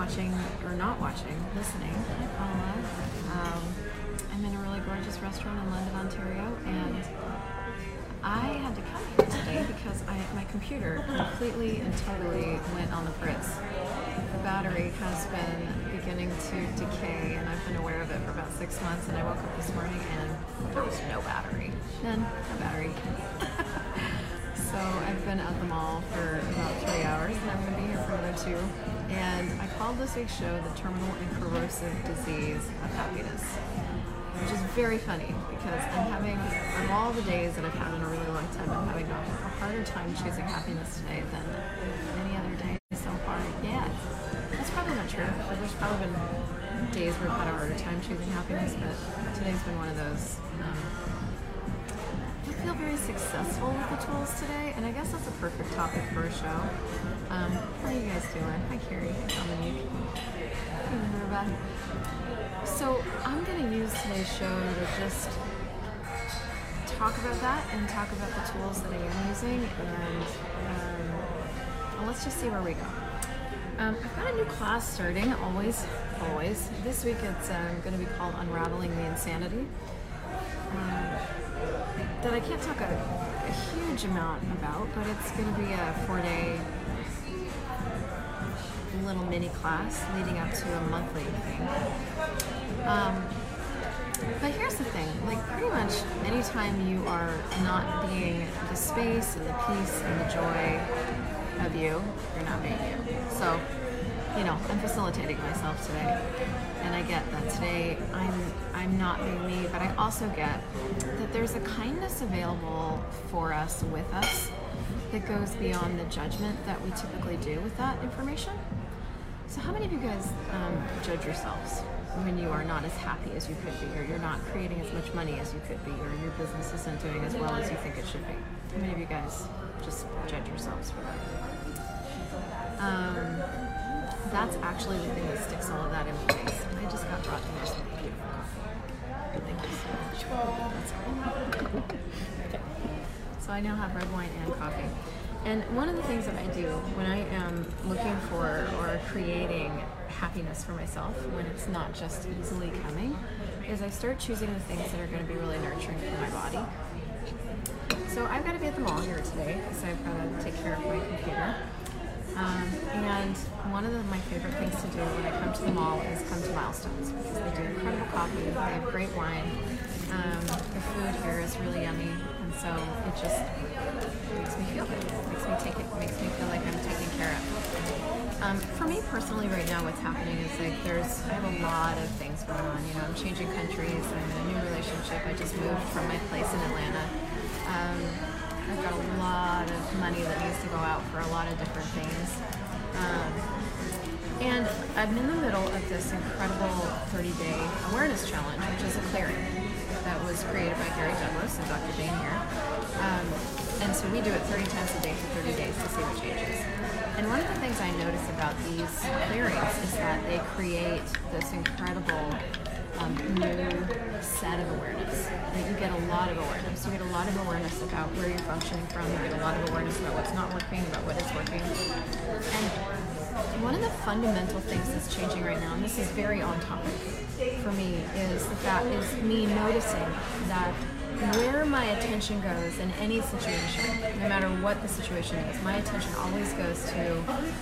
watching or not watching, listening, hi Paula. Um, I'm in a really gorgeous restaurant in London, Ontario, and I had to come here today because I, my computer completely and totally went on the fritz. The battery has been beginning to decay, and I've been aware of it for about six months. And I woke up this morning and there was no battery. None, no battery. so I've been at the mall for about three hours, and I'm going to be here for another two. And I called this week's show "The Terminal and Corrosive Disease of Happiness." which is very funny because I'm having, of all the days that I've had in a really long time, I'm having a, harder time choosing happiness today than any other day so far Yeah, That's probably not true. There's probably been days where I've had a harder time choosing happiness, but today's been one of those. Um, feel very successful with the tools today, and I guess that's a perfect topic for a show. Um, how are you guys doing? Hi, Carrie. Hi, Dominique. Hey, Minerva. So I'm going to use today's show to just talk about that and talk about the tools that I am using, and um, let's just see where we go. Um, I've got a new class starting, always, always. This week it's um, going to be called Unraveling the Insanity. Um, that I can't talk a, a huge amount about, but it's going to be a four-day little mini class leading up to a monthly thing. Um, but here's the thing, like pretty much anytime you are not being the space and the peace and the joy of you, you're not being you. So, you know, I'm facilitating myself today. And I get that today I'm I'm not being me, but I also get that there's a kindness available for us with us that goes beyond the judgment that we typically do with that information. So, how many of you guys um, judge yourselves when you are not as happy as you could be, or you're not creating as much money as you could be, or your business isn't doing as well as you think it should be? How many of you guys just judge yourselves for that? Um, that's actually the thing that sticks all of that in place. I just got brought in some beautiful coffee. Thank you so much. That's great. So I now have red wine and coffee. And one of the things that I do when I am looking for or creating happiness for myself, when it's not just easily coming, is I start choosing the things that are going to be really nurturing for my body. So I've got to be at the mall here today because I've got to take care of my computer. Um, and one of the, my favorite things to do when I come to the mall is come to Milestones because they do incredible coffee, they have great wine. Um, the food here is really yummy, and so it just makes me feel good. Makes me take it. Makes me feel like I'm taken care of. Um, for me personally, right now, what's happening is like there's I have a lot of things going on. You know, I'm changing countries. I'm in a new relationship. I just moved from my place in Atlanta. Um, I've got a lot of money that needs to go out for a lot of different things. Um, and I'm in the middle of this incredible 30 day awareness challenge, which is a clearing that was created by Gary Douglas and Dr. Dain Heer. Um, and so we do it 30 times a day for 30 days to see what changes. And one of the things I notice about these clearings is that they create this incredible um, new set of awareness. That you get a lot of awareness. You get a lot of awareness about where you're functioning from. You get a lot of awareness about what's not working, about what is working. And one of the fundamental things that's changing right now, and this is very on topic for me, is the fact is me noticing that where my attention goes in any situation, no matter what the situation is, my attention always goes to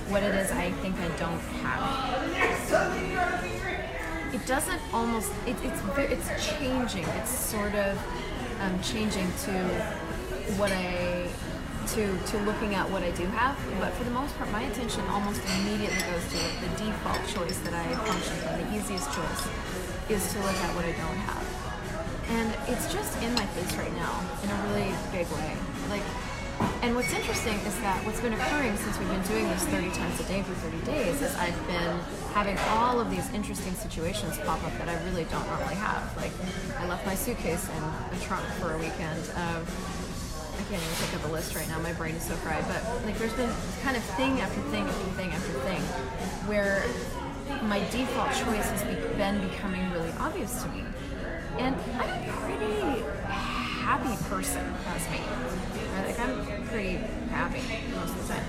what it is I think I don't have. It doesn't almost. It, it's it's changing. It's sort of um, changing to what I to to looking at what I do have. But for the most part, my attention almost immediately goes to it. The default choice that I function from, the easiest choice, is to look at what I don't have. And it's just in my face right now in a really big way. Like, and what's interesting is that what's been occurring since we've been doing this 30 times a day for 30 days is I've been having all of these interesting situations pop up that I really don't normally have. Like, I left my suitcase in a trunk for a weekend of I can't even think of a list right now. My brain is so fried. But like, there's been kind of thing after thing after thing after thing where my default choice has been becoming really obvious to me. And I'm pretty happy person as me. Like I'm pretty happy most of the time.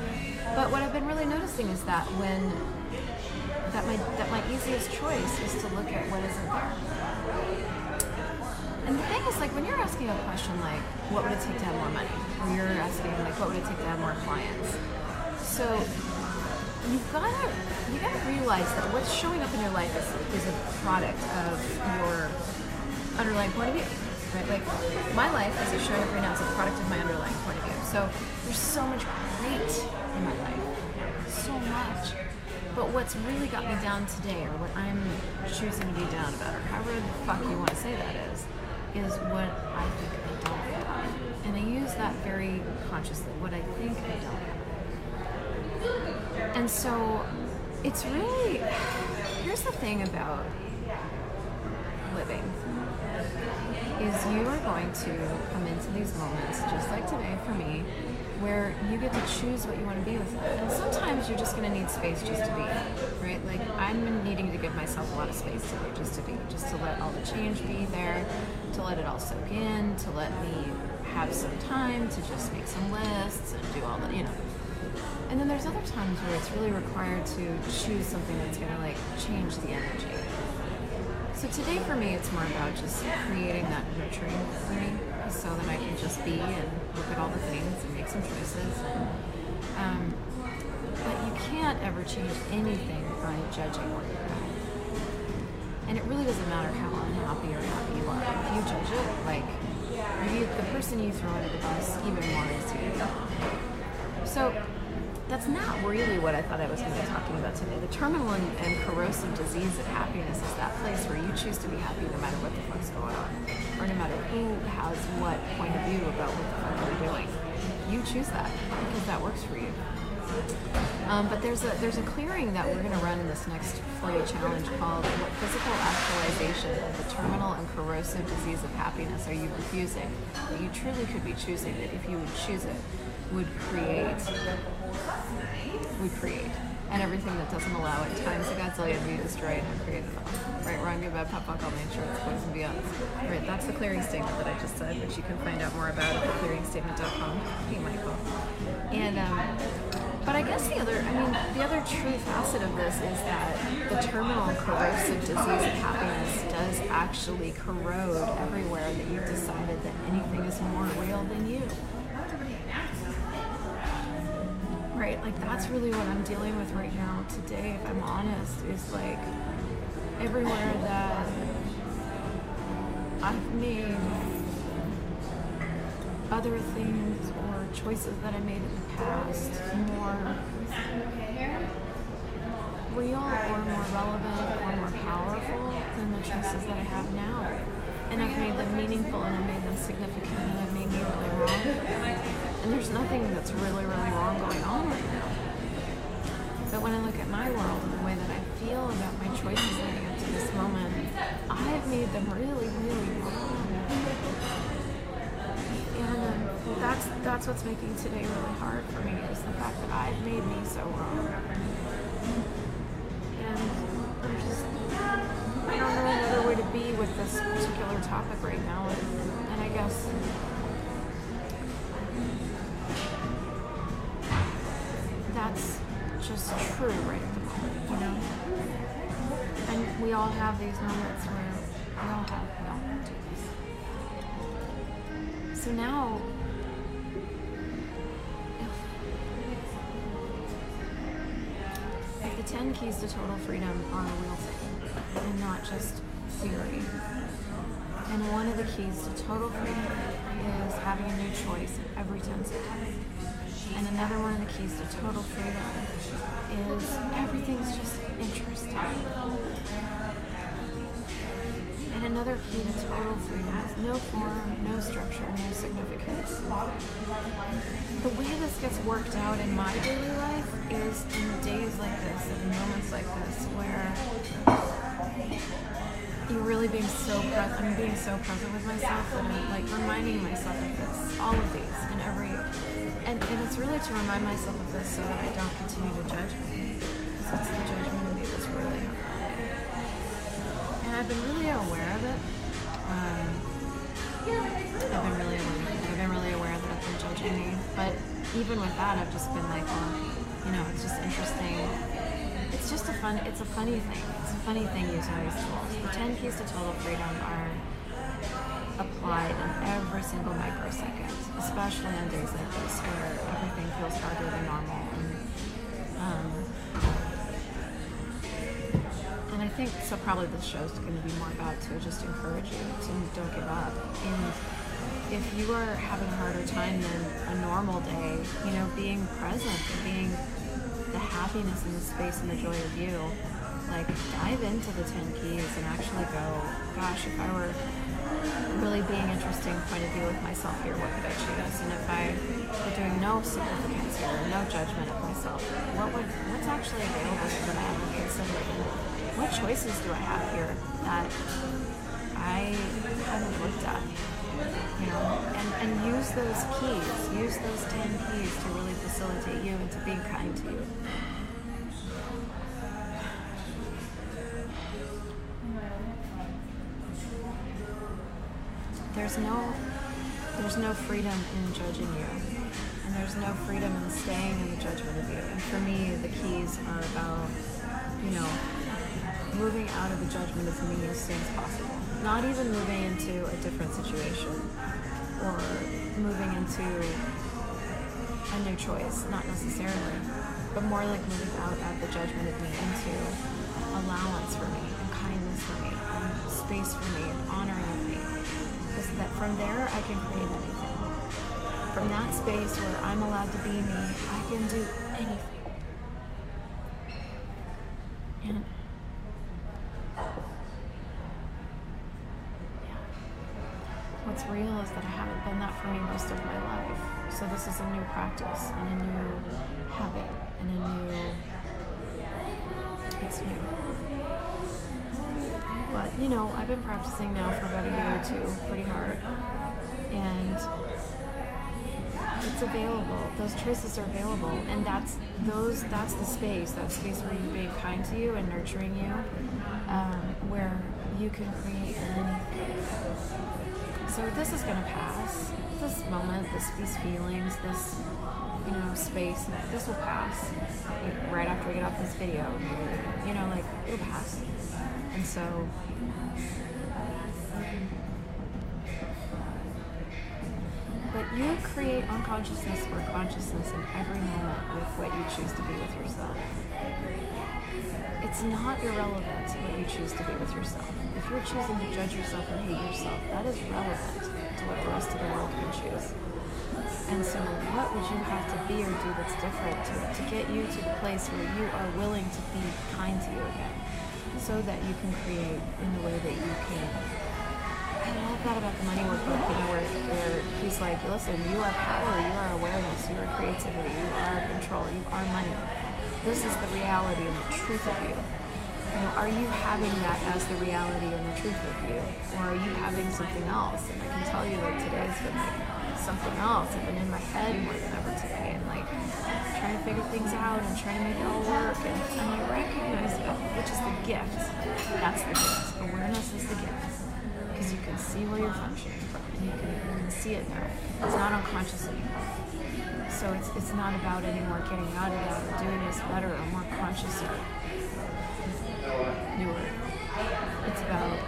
But what I've been really noticing is that when that my that my easiest choice is to look at what isn't there. And the thing is, like, when you're asking a question like, what would it take to have more money? Or you're asking, like, what would it take to have more clients? So you've got to you got to realize that what's showing up in your life is, is a product of your underlying point of view. Right? Like my life as it's showing up right now is a product of my underlying point of view. So there's so much great in my life. So much. But what's really got me down today, or what I'm choosing to be down about, or however the fuck you want to say that is, is what I think I don't have. And I use that very consciously, what I think I don't have. And so it's really, here's the thing about living is you are going to come into these moments, just like today for me, where you get to choose what you want to be with it. And sometimes you're just going to need space just to be, right? Like I'm needing to give myself a lot of space today just to be, just to let all the change be there, to let it all soak in, to let me have some time to just make some lists and do all the, you know. And then there's other times where it's really required to choose something that's going to like change the energy. So today for me, it's more about just creating that nurturing for me so that I can just be and look at all the things and make some choices. Um, but you can't ever change anything by judging where you're at. And it really doesn't matter how unhappy or happy you are. If you judge it, like, the person you throw under the bus even more is you. So not really what I thought I was going to be talking about today. The terminal and, and, corrosive disease of happiness is that place where you choose to be happy no matter what the fuck's going on, or no matter who has what point of view about what the fuck you're doing. You choose that because that works for you. Um, but there's a there's a clearing that we're going to run in this next 40 challenge called physical actualization of the terminal and corrosive disease of happiness. Are you refusing? You truly could be choosing it if you would choose it would create we create. And everything that doesn't allow it, times the godzillion be destroyed and created all. Right, wrong, good, bad, pop, pop, all the insurance, poison, beyond. Right, that's the clearing statement that I just said, which you can find out more about at theclearingstatement.com. Hey, Michael. And, um, but I guess the other, I mean, the other true facet of this is that the terminal corrosive disease of happiness does actually corrode everywhere that you've decided that anything is more real than you. Right? Like that's really what I'm dealing with right now today, if I'm honest, is like everywhere that I've made other things or choices that I made in the past more real or more relevant or more powerful than the choices that I have now. And I've made them meaningful and I've made them significant and I've made me really wrong. And there's nothing that's really, really wrong going on right now. But when I look at my world and the way that I feel about my choices leading up to this moment, I've made them really, really wrong. And um, that's that's what's making today really hard for me is the fact that I've made me so wrong. And I'm just I don't know another way to be with this particular topic right now. And, and I guess that's just true right at the moment, you know? And we all have these moments where we all have, we all do this. So now, if, the 10 keys to total freedom are a real thing and not just theory, and one of the keys to total freedom is having a new choice every 10 seconds. And another one of the keys to total freedom is everything's just interesting. And another key to total freedom is no form, no structure, no significance. The way this gets worked out in my daily life is in days like this, in moments like this, where you're really being so present. I'm being so present with myself and like reminding myself of this, all of these, in every and, and it's really to remind myself of this so that I don't continue to judge me. Because the judgment of me that's really hard. And I've been really aware of it. Um, I've been really aware. I've been really aware that I've been judging me. But even with that, I've just been like, well, you know, it's just interesting. It's just a fun. It's a funny thing. It's a funny thing using these tools. The ten keys to total freedom are in every single microsecond, especially on days like this where everything feels harder than normal. And, um, and I think so. Probably this show's going to be more about to just encourage you to don't give up. And if you are having a harder time than a normal day, you know, being present being the happiness and the space and the joy of you, like dive into the 10 keys and actually go, gosh, if I were really being interesting point of view with myself here, what could I choose? And if I were doing no significance here, no judgment of myself, what would what's actually available that I haven't considered? And what choices do I have here that I haven't looked at? You know, and, and use those keys, use those 10 keys to really facilitate you into being kind to you. There's no there's no freedom in judging you. And there's no freedom in staying in the judgment of you. And for me the keys are about you know moving out of the judgment of me as soon as possible. Not even moving into a different situation or moving into a new choice not necessarily but more like moving out of the judgment of me into allowance for me and kindness for me and space for me and honoring that from there I can create anything. From that space where I'm allowed to be me, I can do anything. And. What's real is that I haven't been that for me most of my life. So this is a new practice and a new habit and a new But you know, I've been practicing now for about a year or two, pretty hard, and it's available. Those choices are available, and that's those. That's the space. That space where you're being kind to you and nurturing you, um, where you can create anything. So this is gonna pass. This moment, this these feelings, this you know space, this will pass. Like, right after we get off this video, you know, like it'll pass. And so but you create unconsciousness or consciousness in every moment with what you choose to be with yourself. It's not irrelevant what you choose to be with yourself. If you're choosing to judge yourself and hate yourself, that is relevant to what the rest of the world can choose. And so, what would you have to be or do that's different to, to get you to the place where you are willing to be kind to you again? so that you can create in the way that you can. I love that about the money work you know, where, where he's like, listen, you are power, you are awareness, you are creativity, you are control, you are money. This is the reality and the truth of you. You know, are you having that as the reality and the truth of you? Or are you something else? And I can tell you that today's been like something else. I've been in my head more than ever today and like trying to figure things out and trying to make it all work. And, and I recognize it, which is the gift. That's the gift. Awareness is the gift. Because you can see where you're functioning from. And you can, you can see it now. It's not unconscious anymore. So it's, it's not about anymore getting out of that or doing this better or more conscious or newer. It's about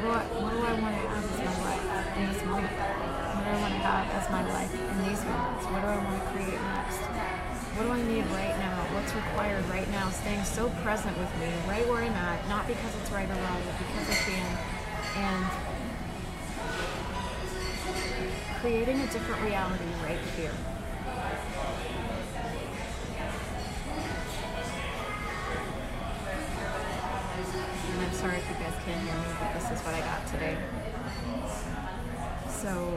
what do I what do I want to have as my life in this moment? What do I want to have as my life in these moments? What do I want to create next? What do I need right now? What's required right now? Staying so present with me, right where I'm at, not because it's right or wrong, but because I can. And creating a different reality right here. I'm sorry if you guys can't hear me, but this is what I got today. So,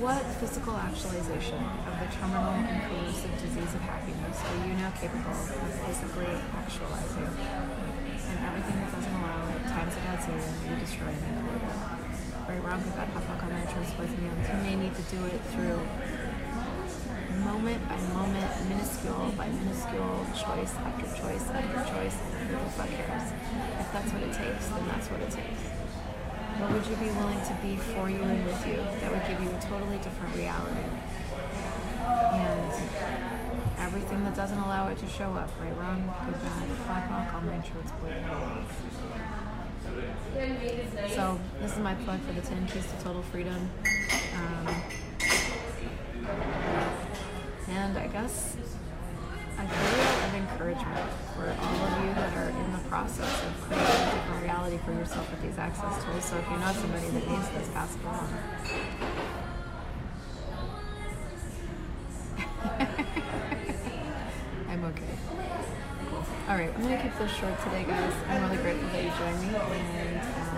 what physical actualization of the terminal and corrosive disease of happiness are you now capable of physically actualizing? And everything that doesn't allow it, times it adds zero, you destroy it. Right, wrong, good, bad, hot, on my mediums. You may need to do it through moment by moment, minuscule by minuscule choice after choice after choice, who the fuck cares? If that's what it takes, then that's what it takes. What would you be willing to be for you and with you that would give you a totally different reality? And everything that doesn't allow it to show up, right, wrong, good, bad, black rock, I'll make sure it's blue. So this is my plug for the 10 keys to total freedom. Um, and I guess a video of encouragement for all of you that are in the process of creating a different reality for yourself with these access tools. So if you know somebody that needs this, pass it along. I'm okay. Cool. All right, I'm gonna keep this short today, guys. I'm really grateful that you joined me, and um,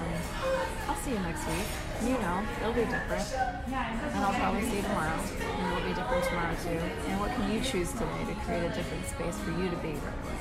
I'll see you next week. You know, it'll be different, and I'll probably see you tomorrow, and it'll be different tomorrow too. And what can you choose today to create a different space for you to be? You.